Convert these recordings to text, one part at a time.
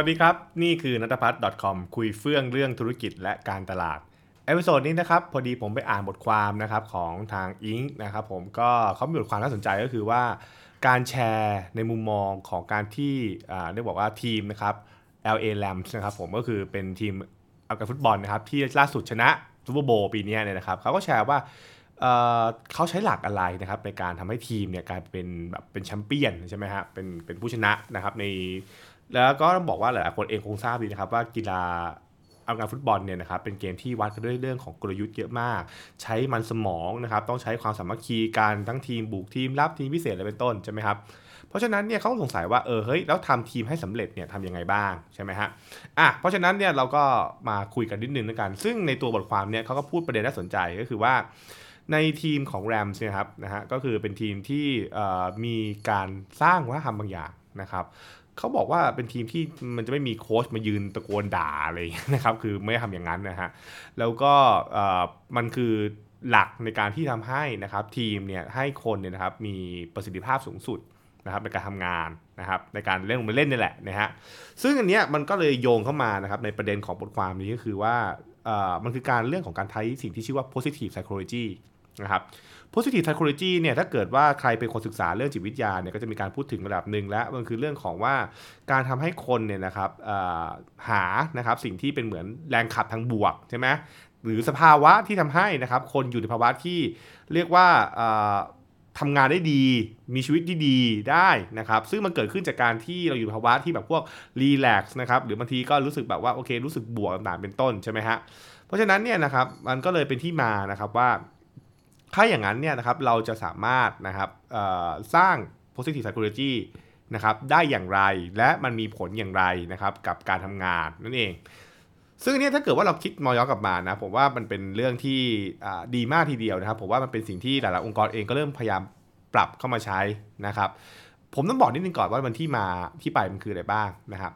วัสดีครับ นี่คือนัทพัฒน์ .com คุยเฟื่องเรื่องธุรกิจและการตลาด episode นี้นะครับ พอดีผมไปอ่านบทความนะครับของทาง Inc. นะครับผมก็เขามีบทความน่าสนใจก็คือว่า การแชร์ในมุมมองของการที่อ่าเรียกบอกว่าทีมนะครับ LA Rams นะครับผมก็คือเป็นทีมอเมริกันฟุตบอลนะครับ ที่ล่าสุดชนะ Super Bowl ปีนี้เนี่ยนะครับเขาก็แชร์ว่าเอ่อเขาใช้หลักอะไรนะครับในการทำให้ทีมเนี่ยกลายเป็นแบบเป็นแชมเปี้ยนใช่ไหมฮะเป็นเป็นผู้ชนะนะครับใน แล้วก็ต้องบอกว่าหลายๆคนเองคงทราบดีนะครับว่ากีฬาเอาการฟุตบอลเนี่ยนะครับเป็นเกมที่วัดกันด้วยเรื่องของกลยุทธ์เยอะมาก ใช้มันสมองนะครับต้องใช้ความสามัคคีการทั้งทีมบุกทีมรับทีมพิเศษอะไรเป็นต้นใช่ไหมครับเพราะฉะนั้นเนี่ยเขาสงสัยว่าเออเฮ้ยแล้วทำทีมให้สำเร็จเนี่ยทำยังไงบ้างใช่ไหมฮะอะเพราะฉะนั้นเนี่ยเราก็มาคุยกันนิดนึงแล้วกัน ซึ่งในตัวบทความเนี่ยเขาก็พูดประเด็นน่าสนใจก็คือว่า ในทีมของ Rams เนี่ยครับนะฮะก็คือเป็นทีมที่มีการสร้างวัฒนธรรมบางอย่างนะครับ เขาบอกว่าเป็นทีมที่มันจะไม่มีโค้ชมายืนตะโกนด่าอะไรนะครับ คือไม่ได้ทำอย่างนั้นนะฮะ แล้วก็มันคือหลักในการที่ทำให้นะครับทีมเนี่ยให้คนเนี่ยนะครับมีประสิทธิภาพสูงสุดนะครับในการทำงานนะครับในการเล่นลงไปเล่นนี่แหละนะฮะซึ่งอันเนี้ยมันก็เลยโยงเข้ามานะครับในประเด็นของบทความนี้ก็คือว่ามันคือการเรื่องของการใช้สิ่งที่ชื่อว่า positive psychology นะครับ positive psychology เนี่ยถ้าเกิดว่าใครเป็นคนศึกษาเรื่องจิตวิทยาเนี่ยก็จะมีการพูดถึงระดับหนึ่งแล้วมันคือเรื่องของว่าการทำให้คนเนี่ยนะครับหานะครับสิ่งที่เป็นเหมือนแรงขับทางบวกใช่ไหมหรือสภาวะที่ทำให้นะครับคนอยู่ในภาวะที่เรียกว่าทำงานได้ดี มีชีวิตที่ดีได้นะครับ ซึ่งมันเกิดขึ้นจากการที่เราอยู่ภาวะที่แบบพวกรีแลกซ์นะครับ หรือบางทีก็รู้สึกแบบว่าโอเค รู้สึกบวกต่างๆเป็นต้นใช่ไหมฮะ เพราะฉะนั้นเนี่ยนะครับ มันก็เลยเป็นที่มานะครับว่า ถ้าอย่างนั้นเนี่ยนะครับเราจะสามารถนะครับสร้าง positive psychology นะครับได้อย่างไรและมันมีผลอย่างไรนะครับกับการทำงานนั่นเอง ซึ่งนเนี้ยถ้าเกิดว่าเราคิดมอย้อนกลับมานะผมว่ามันเป็นเรื่องที่ดีมากทีเดียวนะครับผมว่ามันเป็นสิ่งที่หลายๆองค์กรเองก็เริ่มพยายามปรับเข้ามาใช้นะครับผมต้องบอกนิดนึงก่อนว่ามันที่มาที่ไปมันคืออะไรบ้างนะครับ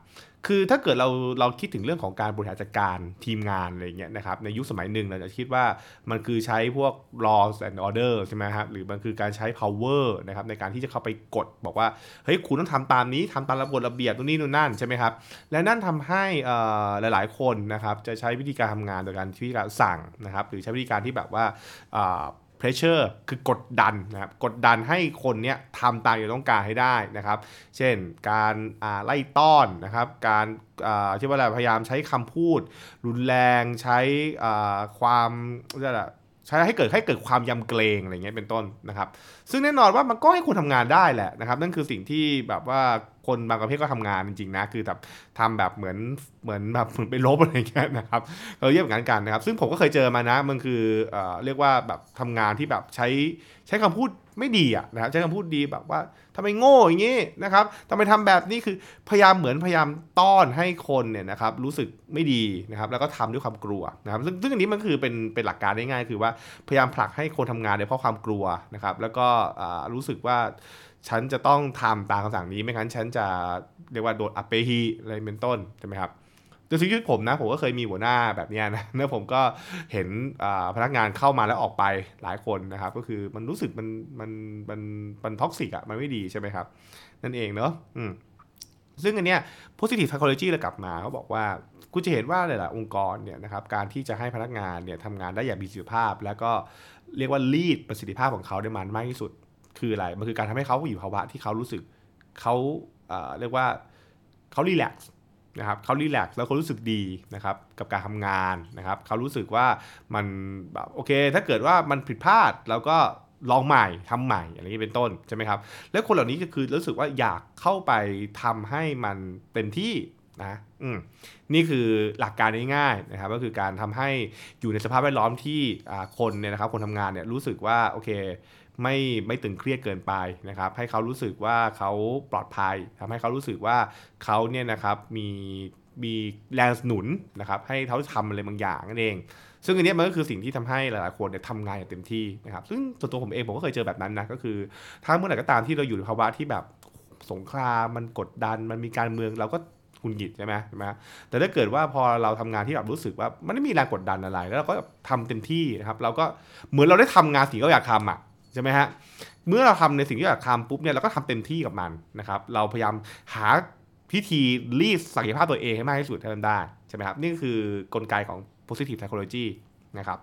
คือถ้าเกิดเราเราคิดถึงเรื่องของการบริหารจัดการทีมงานอะไรเงี้ยนะครับในยุคสมัยหนึ่งเราจะคิดว่ามันคือใช้พวก laws and order ใช่ไหมครับหรือมันคือการใช้ power นะครับในการที่จะเข้าไปกดบอกว่าเฮ้ยคุณต้องทำตามนี้ทำตามระบบระเบียบตรงนี้นู่นนั่นใช่ไหมครับและนั่นทำให้หลาย ๆ คนนะครับจะใช้วิธีการทำงานโดยการที่การสั่งนะครับหรือใช้วิธีการที่แบบว่า pressure คือกดดันนะครับกดดันให้คนเนี้ยทำตามที่ต้องการให้ได้นะครับ เช่นการาไล่ต้อนนะครับ การาที่ว่าอะไรพยายามใช้คำพูด รุนแรงใช้ความเรียกอะไรใช้ให้เกิดให้เกิดความยำเกรงอะไรเงี้ยเป็นต้นนะครับ ซึ่งแน่นอนว่ามันก็ให้คนทำงานได้แหละนะครับ นั่นคือสิ่งที่แบบว่าคนบางประเภทก็ทำงานจริงๆนะคือแบบทำแบบเหมือนเหมือนแบบเหมือนไปลบอะไรเงี้ยนะครับเราเรียกแบบนั้นกันนะครับ ซึ่งผมก็เคยเจอมานะมันคือเอ่อเรียกว่าแบบทำงานที่แบบใช้ใช้คำพูดไม่ดีอะนะครับใช้คำพูดดีแบบว่าทำไมโง่อย่างนี้นะครับทำไมทำแบบนี้คือพยายามเหมือนพยายามต้อนให้คนเนี่ยนะครับรู้สึกไม่ดีนะครับแล้วก็ทำด้วยความกลัวนะครับซึ่งซึ่งอันนี้มันคือเป็นเป็นหลักการง่ายๆคือว่าพยายามผลักให้คนทำงานเนี่ยเพราะความกลัวนะครับแล้วก็รู้สึกว่า ฉันจะต้องทำตามคำสั่งนี้ไม่งั้นฉันจะเรียกว่าโดนอัปเปฮีอะไรเป็นต้นใช่ไหมครับโดยชีวิตผมนะผมก็เคยมีหัวหน้าแบบนี้นะแล้วผมก็เห็นพนักงานเข้ามาแล้วออกไปหลายคนนะครับ ก็คือมันรู้สึกมันมันมันมัน toxic อะมันไม่ดีใช่ไหมครับ นั่นเองเนอะอืมซึ่งอันเนี้ย positive psychology เรากลับมาเขาบอกว่าคุณจะเห็นว่าหลายๆองค์กรเนี่ยนะครับการที่จะให้พนักงานเนี่ยทำงานได้อย่างมีประสิทธิภาพ แล้วก็เรียกว่า lead ประสิทธิภาพของเขาได้มันมากที่สุด คืออะไร มันคือการทำให้เขาอยู่ภาวะที่เขารู้สึกเขาเอ่อเรียกว่าเขา relaxนะครับเขารีแลกซ์แล้วเขารู้สึกดีนะครับกับการทำงานนะครับเขารู้สึกว่ามันแบบโอเค ถ้าเกิดว่ามันผิดพลาดเราก็ลองใหม่ทำใหม่อะไรนี้เป็นต้นใช่ไหมครับ แล้วคนเหล่านี้ก็คือรู้สึกว่าอยากเข้าไปทำให้มันเต็มที่นะอืมนี่คือหลักการง่ายๆนะครับ ก็คือการทำให้อยู่ในสภาพแวดล้อมที่คนเนี่ยนะครับ คนทำงานเนี่ยรู้สึกว่าโอเค ไม่ไม่ตึงเครียดเกินไปนะครับ ให้เขารู้สึกว่าเขาปลอดภัยทำให้เขารู้สึกว่าเขาเนี่ยนะครับมีมีแรงสนุนนะครับให้เขาทำอะไรบางอย่างนั่นเอง ซึ่งอันนี้มันก็คือสิ่งที่ทำให้หลายๆคนเนี่ยทำงานอย่างเต็มที่นะครับซึ่งส่วนตัวผมเองผมก็เคยเจอแบบนั้นนะก็คือ ถ้าเมื่อไหร่ก็ตามที่เราอยู่ในภาวะที่แบบสงครามมันกดดันมันมีการเมืองเราก็หงุนหงิดใช่ไหมใช่ไหมแต่ถ้าเกิดว่าพอเราทำงานที่แบบรู้สึกว่ามันไม่มีแรงกดดันอะไร แล้วเราก็ทำเต็มที่นะครับ เราก็เหมือนเราได้ทำงานสิ่งที่เราอยากทำอะ ใช่ไหมฮะเมื่อเราทำในสิ่งที่อยากทำปุ๊บเนี่ยเราก็ทำเต็มที่กับมันนะครับ เราพยายามหาพิธีรีดศักยภาพตัวเองให้มากที่สุดเท่านั้นได้ใช่ไหมครับนี่คือกลไกของ positive psychology นะครับ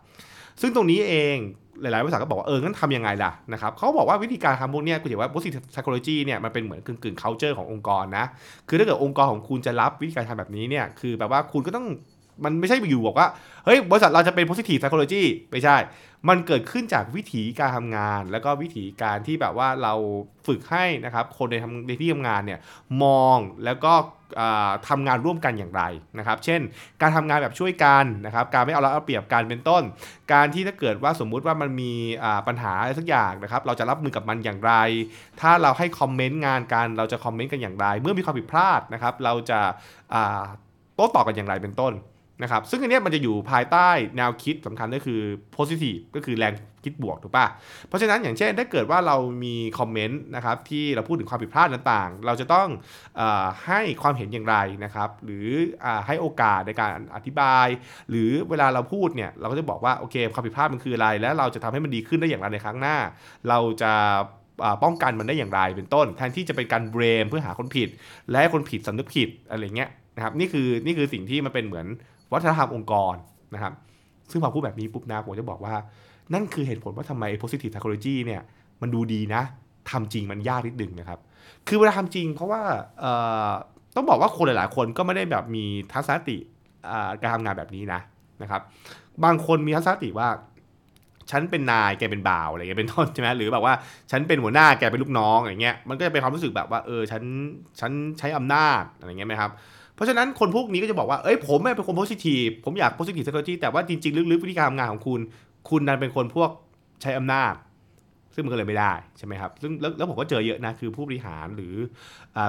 ซึ่งตรงนี้เองหลายๆบริษัทก็บอกว่าเอองั้นทำยังไงล่ะนะครับเขาบอกว่าวิธีการทำพวกนี้กูเห็นว่า positive psychology เนี่ยมันเป็นเหมือนกึ่งกึ่ง culture ขององค์กรนะคือถ้าเกิดองค์กรของคุณจะรับวิธีการทำแบบนี้เนี่ยคือแบบว่าคุณก็ต้อง มันไม่ใช่อยู่บอกว่า เฮ้ย บริษัทเราจะเป็น positive psychology ไม่ใช่ มันเกิดขึ้นจากวิธีการทำงาน แล้วก็วิธีการที่แบบว่าเราฝึกให้นะครับ คนในทำในที่ทำงานเนี่ยมองแล้วก็ทำงานร่วมกันอย่างไรนะครับ เช่น การทำงานแบบช่วยกันนะครับ การไม่เอาละเอาเปรียบกันเป็นต้น การที่ถ้าเกิดว่าสมมุติว่ามันมีปัญหาอะไรสักอย่างนะครับ เราจะรับมือกับมันอย่างไร ถ้าเราให้คอมเมนต์งานกัน เราจะคอมเมนต์กันอย่างไร เมื่อมีความผิดพลาดนะครับ เราจะโต้ตอบกันอย่างไรเป็นต้น นะครับซึ่งอันนี้มันจะอยู่ภายใต้แนวคิดสำคัญก็คือ positive ก็คือแรงคิดบวกถูกปะเพราะฉะนั้นอย่างเช่นถ้าเกิดว่าเรามีคอมเมนต์นะครับที่เราพูดถึงความผิดพลาดต่างๆ เราจะต้องอให้ความเห็นอย่างไรนะครับหรืออให้โอกาสในการอธิบาย หรือเวลาเราพูดเนี่ยเราก็จะบอกว่าโอเคความผิดพลาดมันคืออะไร แล้วเราจะทำให้มันดีขึ้นได้อย่างไรในครั้งหน้า เราจะป้องกันมันได้อย่างไรเป็นต้น แทนที่จะเป็นการเบรมเพื่อหาคนผิด และให้คนผิดสำนึกผิดอะไรเงี้ยนะครับนี่คือนี่คือสิ่งที่มันเป็นเหมือน วัฒนธรรมองค์กรนะครับ ซึ่งพอพูดแบบนี้ปุ๊บนะผมจะบอกว่า นั่นคือเหตุผลว่าทำไม positive psychology เนี่ยมันดูดีนะทำจริงมันยากนิดนึงนะครับ คือเวลาทำจริงเพราะว่าต้องบอกว่าคนหลายๆ คนก็ไม่ได้แบบมีทัศนคติการทำงานแบบนี้นะนะครับ บางคนมีทัศนคติว่าฉันเป็นนายแกเป็นบ่าวอะไรเงี้ยเป็นต้นใช่ไหมหรือแบบว่าฉันเป็นหัวหน้าแกเป็นลูกน้องอะไรเงี้ยมันก็จะเป็นความรู้สึกแบบว่าเออฉันฉันใช้อำนาจอะไรเงี้ยไหมครับ เพราะฉะนั้นคนพวกนี้ก็จะบอกว่า เอ้ยผมเป็นคนโพสิทีฟผมอยากโพสิทีฟสักทีแต่ว่าจริงๆ ลึกๆ วิธีการทำงานของคุณ คุณนั้นเป็นคนพวกใช้อำนาจ ซึ่งมันก็เลยไม่ได้ใช่ไหมครับ ซึ่งแล้วผมก็เจอเยอะนะ คือผู้บริหารหรือ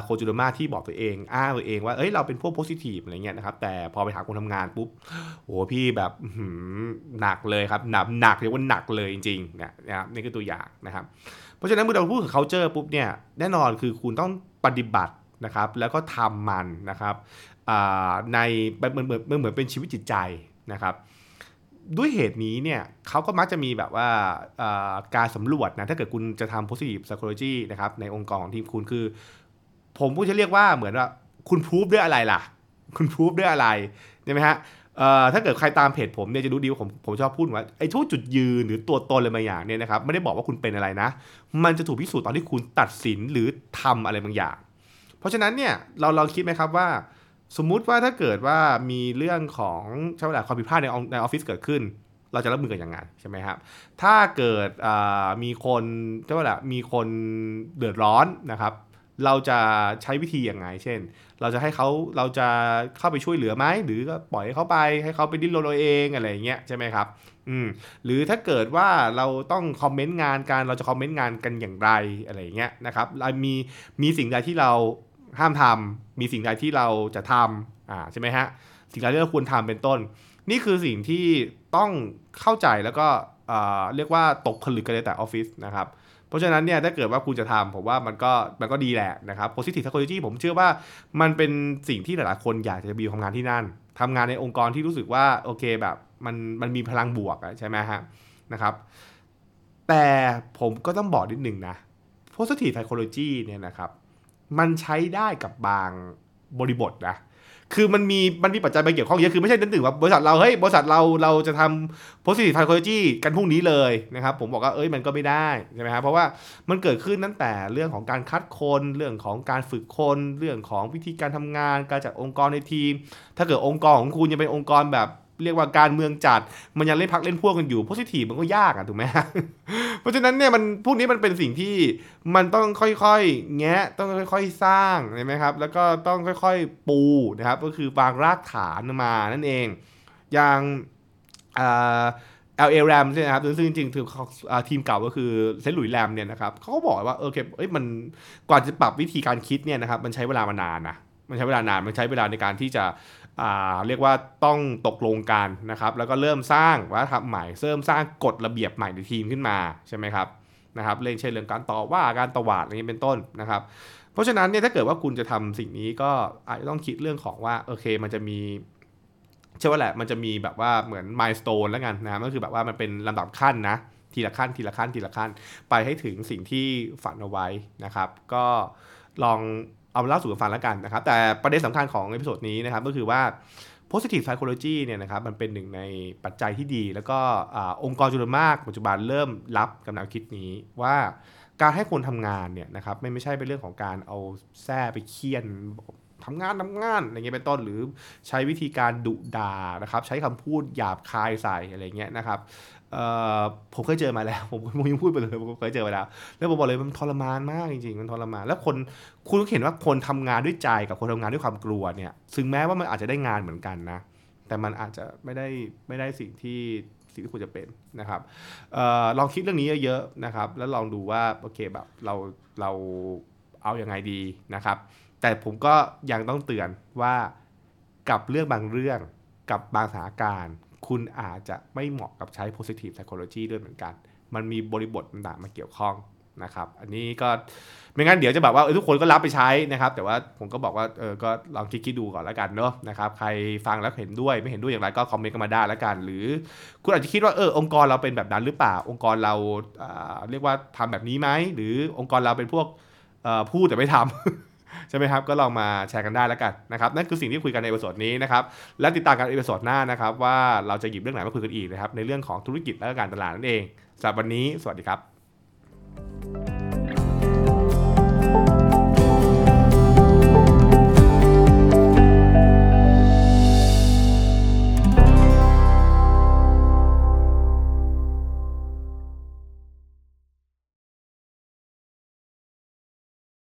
โคจูดมาที่บอกตัวเอง อ้างตัวเองว่า เอ้ยเราเป็นพวกโพสิทีฟอะไรเงี้ยนะครับ แต่พอไปหาคนทำงานปุ๊บ โอ้พี่แบบหนักเลยครับ หนักหนักเรียกว่าหนักเลยจริงๆนะครับนี่คือตัวอย่างนะครับ เพราะฉะนั้นเมื่อเราพูดถึง culture ปุ๊บเนี่ย แน่นอนคือคุณต้องปฏิบัติ นะครับแล้วก็ทำมันนะครับในเหมือนเหมือนเหมือนเป็นชีวิตจิตใจนะครับด้วยเหตุนี้เนี่ยเขาก็มักจะมีแบบว่าการสำรวจนะถ้าเกิดคุณจะทำ positive psychology นะครับในองค์กรของทีมคุณคือ ผมพูดจะเรียกว่าเหมือนว่าคุณพูฟด้วยอะไรล่ะ คุณพูฟด้วยอะไรใช่ไหมฮะถ้าเกิดใครตามเพจผมเนี่ยจะรู้ดีว่าผมผมชอบพูดว่าไอ้ทุกจุดยืนหรือตัวตนอะไรบางอย่างเนี่ยนะครับไม่ได้บอกว่าคุณเป็นอะไรนะ มันจะถูกพิสูจน์ตอนที่คุณตัดสินหรือทำอะไรบางอย่าง เพราะฉะนั้นเนี่ยเราลองคิดไหมครับว่า สมมุติว่าถ้าเกิดว่ามีเรื่องของใช้เวลาความผิดพลาดในในออฟฟิศเกิดขึ้น เราจะรับมือกันยังไงใช่ไหมครับ ถ้าเกิดมีคนใช้เวลามีคนเดือดร้อนนะครับ เราจะใช้วิธียังไง เช่น เราจะให้เขาเราจะเข้าไปช่วยเหลือไหมหรือก็ปล่อยให้เขาไปให้เขาไปดิ้นรนเองอะไรอย่างเงี้ยใช่ไหมครับอืมหรือถ้าเกิดว่าเราต้องคอมเมนต์งานกันเราจะคอมเมนต์งานกันอย่างไรอะไรอย่างเงี้ยนะครับมีมีสิ่งใดที่เรา ห้ามทำมีสิ่งใดที่เราจะทำอ่าใช่ไหมฮะสิ่งใดที่เราควรทำเป็นต้น นี่คือสิ่งที่ต้องเข้าใจแล้วก็เรียกว่าตกผลึกกันในแต่ออฟฟิศนะครับเพราะฉะนั้นเนี่ยถ้าเกิดว่าคุณจะทำผมว่ามันก็มันก็ดีแหละนะครับ positive psychology ผมเชื่อว่ามันเป็นสิ่งที่หลายๆคนอยากจะไปทำงานที่นั่นทำงานในองค์กรที่รู้สึกว่าโอเคแบบมันมันมีพลังบวกใช่ไหมฮะนะครับ แต่ผมก็ต้องบอกนิดหนึ่งนะ positive psychology เนี่ยนะครับ มันใช้ได้กับบางบริบทนะคือมันมีมันมีปัจจัยไปเกี่ยวข้องเยอะคือไม่ใช่นั่นถึงว่าบริษัทเราเฮ้ยบริษัทเราเราจะทำ positive psychology กันพรุ่งนี้เลยนะครับ ผมบอกว่าเอ้ยมันก็ไม่ได้ใช่ไหมครับเพราะว่ามันเกิดขึ้นตั้งแต่เรื่องของการคัดคนเรื่องของการฝึกคนเรื่องของวิธีการทำงาน การจัดองค์กรในทีม ถ้าเกิดองค์กรของคุณยังเป็นองค์กรแบบเรียกว่าการเมืองจัด มันยังเล่นพักเล่นพวกกันอยู่โพสิทีฟมันก็ยากอะถูกไหม เพราะฉะนั้นเนี่ยมันพวกนี้มันเป็นสิ่งที่มันต้องค่อยๆ แงะต้องค่อยๆ สร้างใช่ไหมครับ แล้วก็ต้องค่อยๆปูนะครับ ก็คือวางรากฐานมานั่นเอง อย่างเอลเอแรมใช่ไหมครับซึ่งจริงๆคือทีมเก่าก็คือเซนต์หลุยแรมเนี่ยนะครับเขาก็บอกว่าเออเอ้ยมันกว่าจะปรับวิธีการคิดเนี่ยนะครับมันใช้เวลามานานนะ มันใช้เวลานานมันใช้เวลาในการที่จะเรียกว่าต้องตกลงกันนะครับ แล้วก็เริ่มสร้างวัฒนธรรมใหม่เริ่มสร้างกฎระเบียบใหม่ในทีมขึ้นมาใช่ไหมครับนะครับเรื่องเช่นเรื่องการต่อว่าการตวาดอะไรนี้เป็นต้นนะครับ เพราะฉะนั้นเนี่ยถ้าเกิดว่าคุณจะทำสิ่งนี้ก็อาจจะต้องคิดเรื่องของว่าโอเคมันจะมีเชื่อว่าแหละมันจะมีแบบว่าเหมือน milestone แล้วกันนะก็คือแบบว่ามันเป็นลำดับขั้นนะทีละขั้นทีละขั้นทีละขั้น ไปให้ถึงสิ่งที่ฝันเอาไว้นะครับ ก็ลอง เอาเล่าสู่กันฟังแล้วกันนะครับ แต่ประเด็นสำคัญของ episode นี้นะครับก็คือว่า positive psychology เนี่ยนะครับมันเป็นหนึ่งในปัจจัยที่ดี แล้วก็อองค์กรจำนวนมากปัจจุบันเริ่มรับกับแนวคิดนี้ว่าการให้คนทำงานเนี่ยนะครับไม่ไม่ใช่เป็นเรื่องของการเอาแส้ไปเคี่ยนทำงานทำงานอะไรเงี้ยเป็นต้นหรือใช้วิธีการดุด่านะครับใช้คำพูดหยาบคายใส่อะไรเงี้ยนะครับ ผมเคยเจอมาแล้ว ผมผมยังพูดไปเลยผมเคยเจอมาแล้ว แล้วผมบอกเลยมันทรมานมากจริงๆมันทรมาน แล้วคนคุณต้องเห็นว่าคนทำงานด้วยใจกับคนทำงานด้วยความกลัวเนี่ยถึงแม้ว่ามันอาจจะได้งานเหมือนกันนะ แต่มันอาจจะไม่ได้ไม่ได้สิ่งที่สิ่งที่ควรจะเป็นนะครับออลองคิดเรื่องนี้เยอะๆนะครับ แล้วลองดูว่าโอเคแบบเราเราเอาอยัางไงดีนะครับ แต่ผมก็ยังต้องเตือนว่ากับเรื่องบางเรื่องกับบางสถานการณ์ คุณอาจจะไม่เหมาะกับใช้ positive psychology ด้วยเหมือนกัน มันมีบริบทต่างๆมาเกี่ยวข้องนะครับ อันนี้ก็ไม่งั้นเดี๋ยวจะแบบว่าทุกคนก็รับไปใช้นะครับ แต่ว่าผมก็บอกว่าเออก็ลองคิดๆดูก่อนแล้วกันเนาะนะครับใครฟังแล้วเห็นด้วยไม่เห็นด้วยอย่างไรก็คอมเมนต์กันมาได้แล้วกัน หรือคุณอาจจะคิดว่าเออองค์กรเราเป็นแบบนั้นหรือเปล่า องค์กรเราอ่าเรียกว่าทำแบบนี้ไหมหรือองค์กรเราเป็นพวกพูดแต่ไม่ทำ ใช่ไหมครับก็ลองมาแชร์กันได้แล้วกันนะครับนั่นคือสิ่งที่คุยกันใน episode นี้นะครับและติดตามกันใน episode หน้านะครับว่าเราจะหยิบเรื่องไหนมาคุยกันอีกนะครับในเรื่องของธุรกิจและการตลาดนั่นเองสำหรับวันนี้สวัสดีครับ